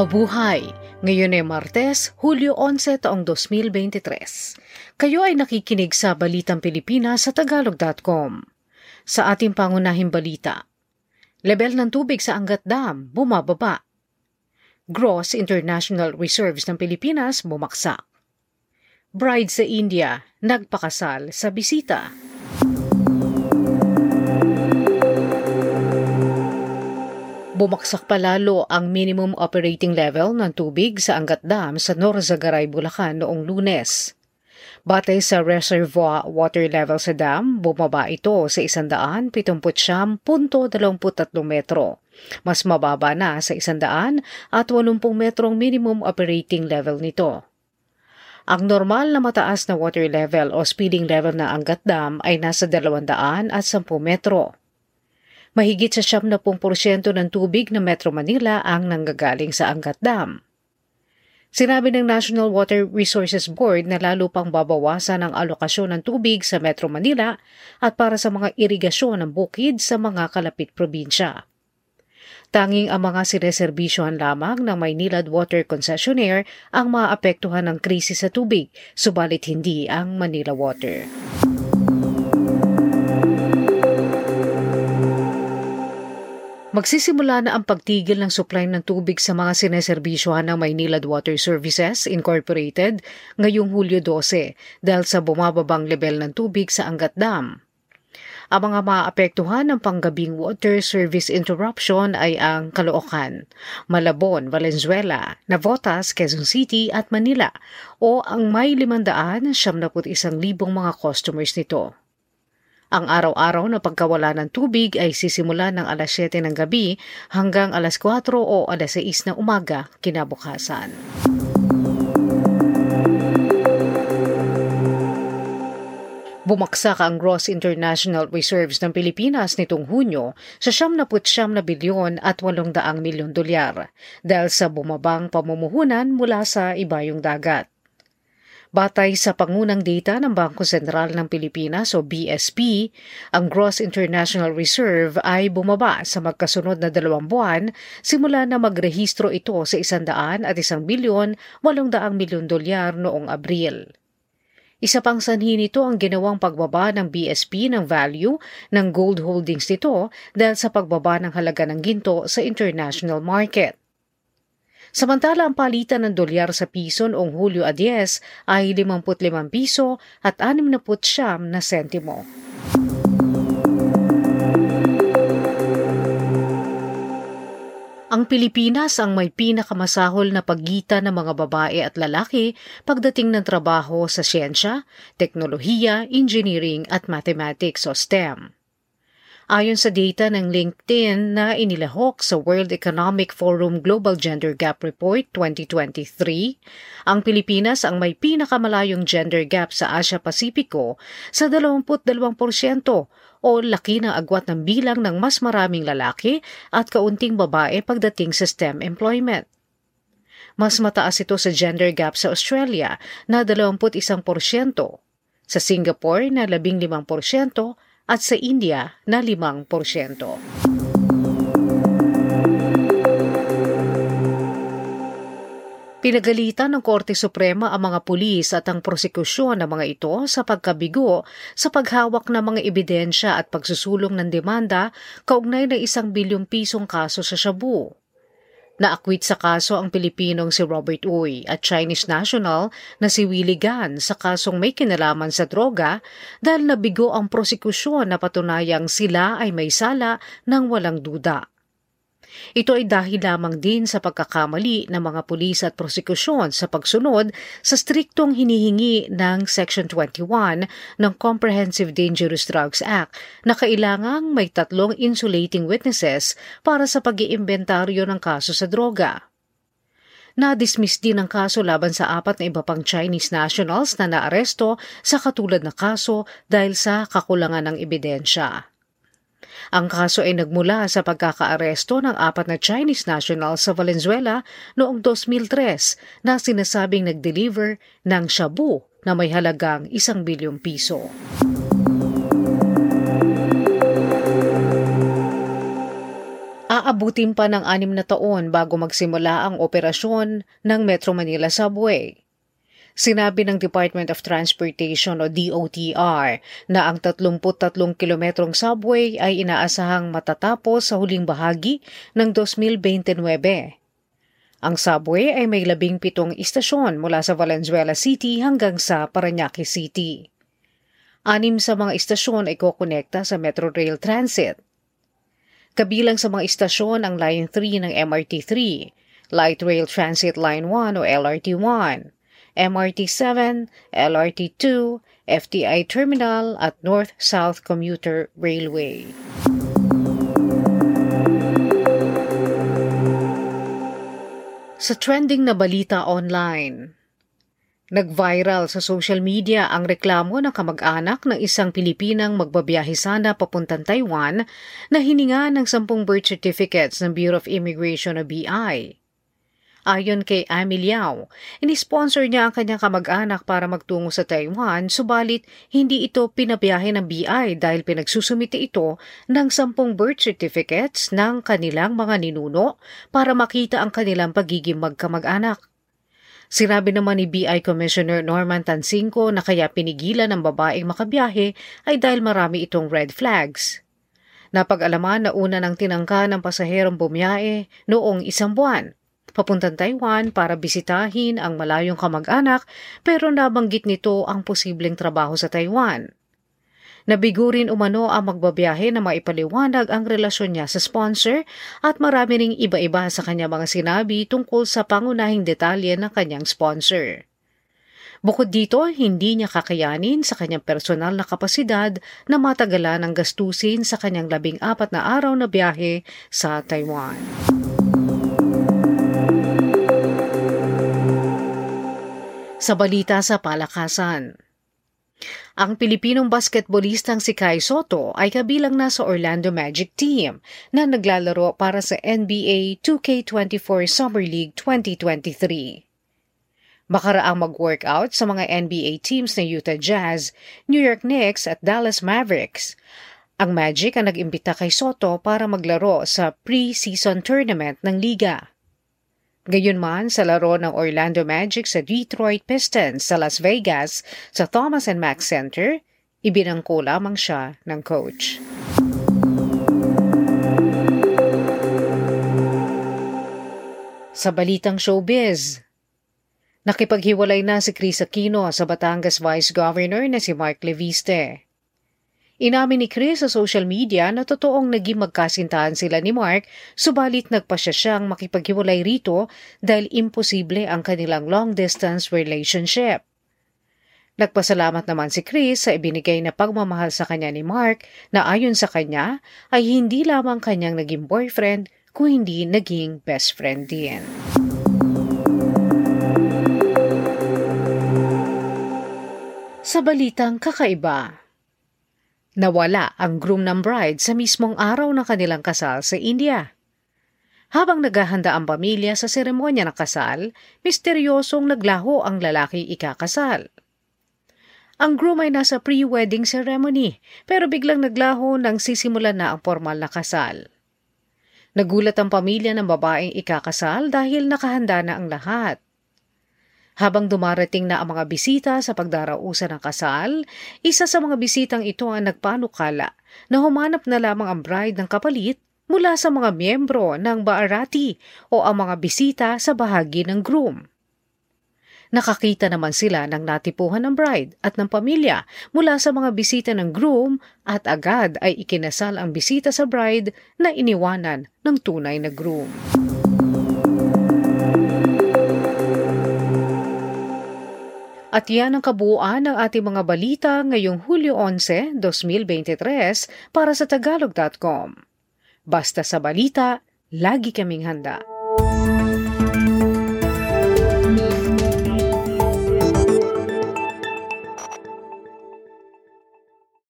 Mabuhay! Ngayon ay Martes, Hulyo 11 taong 2023. Kayo ay nakikinig sa Balitang Pilipinas sa Tagalog.com. Sa ating pangunahing balita, level ng tubig sa Angat Dam bumababa. Gross International Reserves ng Pilipinas bumaksak. Bride sa India nagpakasal sa bisita. Bumaksak palalo ang minimum operating level ng tubig sa Angat Dam sa Norzagaray, Bulacan noong lunes. Batay sa reservoir water level sa dam, bumaba ito sa 179.23 metro. Mas mababa na sa 100 at 80 metrong minimum operating level nito. Ang normal na mataas na water level o spilling level na Angat Dam ay nasa 200 at 10 metro. Mahigit sa 70% ng tubig ng Metro Manila ang nanggagaling sa Angat Dam. Sinabi ng National Water Resources Board na lalo pang babawasan ang alokasyon ng tubig sa Metro Manila at para sa mga irigasyon ng bukid sa mga kalapit probinsya. Tanging ang mga sireserbisyohan lamang ng Maynilad Water Concessionaire ang maapektuhan ng krisis sa tubig, subalit hindi ang Manila Water. Magsisimula na ang pagtigil ng supply ng tubig sa mga sineserbisyohan ng Maynilad Water Services Incorporated ngayong Hulyo 12 dahil sa bumababang level ng tubig sa Angat Dam. Ang mga maapektuhan ng panggabing water service interruption ay ang Caloocan, Malabon, Valenzuela, Navotas, Quezon City at Manila o ang may 571,000 mga customers nito. Ang araw-araw na pagkawala ng tubig ay sisimula ng alas 7 ng gabi hanggang alas 4 o alas 6 ng umaga kinabukasan. Bumaksak ang gross international reserves ng Pilipinas nitong Hunyo sa 79 na bilyon at 800 milyon dolyar dahil sa bumabang pamumuhunan mula sa ibayong dagat. Batay sa pangunang data ng Bangko Sentral ng Pilipinas o BSP, ang Gross International Reserve ay bumaba sa magkasunod na dalawang buwan simula na magrehistro ito sa isandaan at isang bilyon walong daang milyon dolyar noong Abril. Isa pang sanhi nito ang ginawang pagbaba ng BSP ng value ng gold holdings nito dahil sa pagbaba ng halaga ng ginto sa international market. Samantala ang palitan ng dolyar sa piso noong Hulyo a 10 ay 55 piso at 69 na sentimo. Ang Pilipinas ang may pinakamasahol na pagitan ng mga babae at lalaki pagdating ng trabaho sa siyensya, teknolohiya, engineering at mathematics o STEM. Ayon sa data ng LinkedIn na inilahok sa World Economic Forum Global Gender Gap Report 2023, ang Pilipinas ang may pinakamalayong gender gap sa Asia-Pasipiko sa 22% o laki ng agwat ng bilang ng mas maraming lalaki at kaunting babae pagdating sa STEM employment. Mas mataas ito sa gender gap sa Australia na 21%, sa Singapore na 15%, at sa India na 5%. Pinagalitan ng Korte Suprema ang mga pulis at ang prosekusyon ng mga ito sa pagkabigo sa paghawak ng mga ebidensya at pagsusulong ng demanda kaugnay ng isang bilyong pisong kaso sa Shabu. Naakwit sa kaso ang Pilipinong si Robert Uy at Chinese national na si Willie Gan sa kasong may kinalaman sa droga dahil nabigo ang prosekusyon na patunayang sila ay may sala ng walang duda. Ito ay dahil lamang din sa pagkakamali ng mga pulis at prosekusyon sa pagsunod sa striktong hinihingi ng Section 21 ng Comprehensive Dangerous Drugs Act na kailangang may tatlong insulating witnesses para sa pag-iimbentaryo ng kaso sa droga. Na-dismiss din ang kaso laban sa apat na iba pang Chinese nationals na naaresto sa katulad na kaso dahil sa kakulangan ng ebidensya. Ang kaso ay nagmula sa pagkakaaresto ng apat na Chinese nationals sa Valenzuela noong 2003 na sinasabing nag-deliver ng shabu na may halagang isang bilyong piso. aabutin pa ng anim na taon bago magsimula ang operasyon ng Metro Manila Subway. Sinabi ng Department of Transportation o DOTR na ang 33 kilometrong subway ay inaasahang matatapos sa huling bahagi ng 2029. Ang subway ay may labing pitong istasyon mula sa Valenzuela City hanggang sa Paranaque City. Anim sa mga istasyon ay kokonekta sa Metro Rail Transit. Kabilang sa mga istasyon ang Line 3 ng MRT 3, Light Rail Transit Line 1 o LRT 1, MRT-7, LRT-2, FTI Terminal at North-South Commuter Railway. Sa trending na balita online, Nag-viral sa social media ang reklamo ng kamag-anak ng isang Pilipinang magbabiyahe sana papuntang Taiwan na hininga ng sampung birth certificates ng Bureau of Immigration o BI. Ayon kay Amy Liao, inisponsor niya ang kanyang kamag-anak para magtungo sa Taiwan subalit hindi ito pinabiyahe ng BI dahil pinagsusumite ito ng sampung birth certificates ng kanilang mga ninuno para makita ang kanilang pagiging magkamag-anak. Sinabi naman ni BI Commissioner Norman Tansinko na kaya pinigilan ng babaeng makabiyahe ay dahil marami itong red flags. Napag-alaman na una ng tinangka ng pasaherong bumiyahe noong isang buwan papuntang Taiwan para bisitahin ang malayong kamag-anak pero nabanggit nito ang posibleng trabaho sa Taiwan. Nabigo rin umano ang magbabiyahe na maipaliwanag ang relasyon niya sa sponsor at marami ring iba-iba sa kanya mga sinabi tungkol sa pangunahing detalye ng kanyang sponsor. Bukod dito, hindi niya kakayanin sa kanyang personal na kapasidad na matagalan ang gastusin sa kanyang labing apat na araw na biyahe sa Taiwan. Sa balita sa palakasan. Ang Pilipinong basketballistang si Kai Soto ay kabilang na sa Orlando Magic team na naglalaro para sa NBA 2K24 Summer League 2023. Makaraang mag-workout sa mga NBA teams na Utah Jazz, New York Knicks at Dallas Mavericks. Ang Magic ang nag-imbita kay Soto para maglaro sa pre-season tournament ng liga. Gayunman sa laro ng Orlando Magic sa Detroit Pistons sa Las Vegas sa Thomas and Mack Center, ibinangko lamang siya ng coach. Sa balitang showbiz, nakipaghiwalay na si Chris Aquino sa Batangas Vice Governor na si Mark Leviste. Inamin ni Chris sa social media na totoong naging magkasintahan sila ni Mark, subalit nagpasya siyang makipaghiwalay rito dahil imposible ang kanilang long-distance relationship. Nagpasalamat naman si Chris sa ibinigay na pagmamahal sa kanya ni Mark na ayon sa kanya ay hindi lamang kanyang naging boyfriend kung hindi naging best friend din. Sa balitang kakaiba, Nawala ang groom ng bride sa mismong araw ng kanilang kasal sa India. Habang naghahanda ang pamilya sa seremonya ng kasal, misteryosong naglaho ang lalaki ikakasal. Ang groom ay nasa pre-wedding ceremony pero biglang naglaho nang sisimulan na ang formal na kasal. Nagulat ang pamilya ng babaeng ikakasal dahil nakahanda na ang lahat. Habang dumarating na ang mga bisita sa pagdarausan ng kasal, isa sa mga bisitang ito ang nagpanukala na humanap na lamang ang bride ng kapalit mula sa mga miyembro ng Baarati o ang mga bisita sa bahagi ng groom. Nakakita naman sila ng natipuhan ng bride at ng pamilya mula sa mga bisita ng groom at agad ay ikinasal ang bisita sa bride na iniwanan ng tunay na groom. At yan ang kabuuan ng ating mga balita ngayong Hulyo 11, 2023 para sa tagalog.com. Basta sa balita, lagi kaming handa.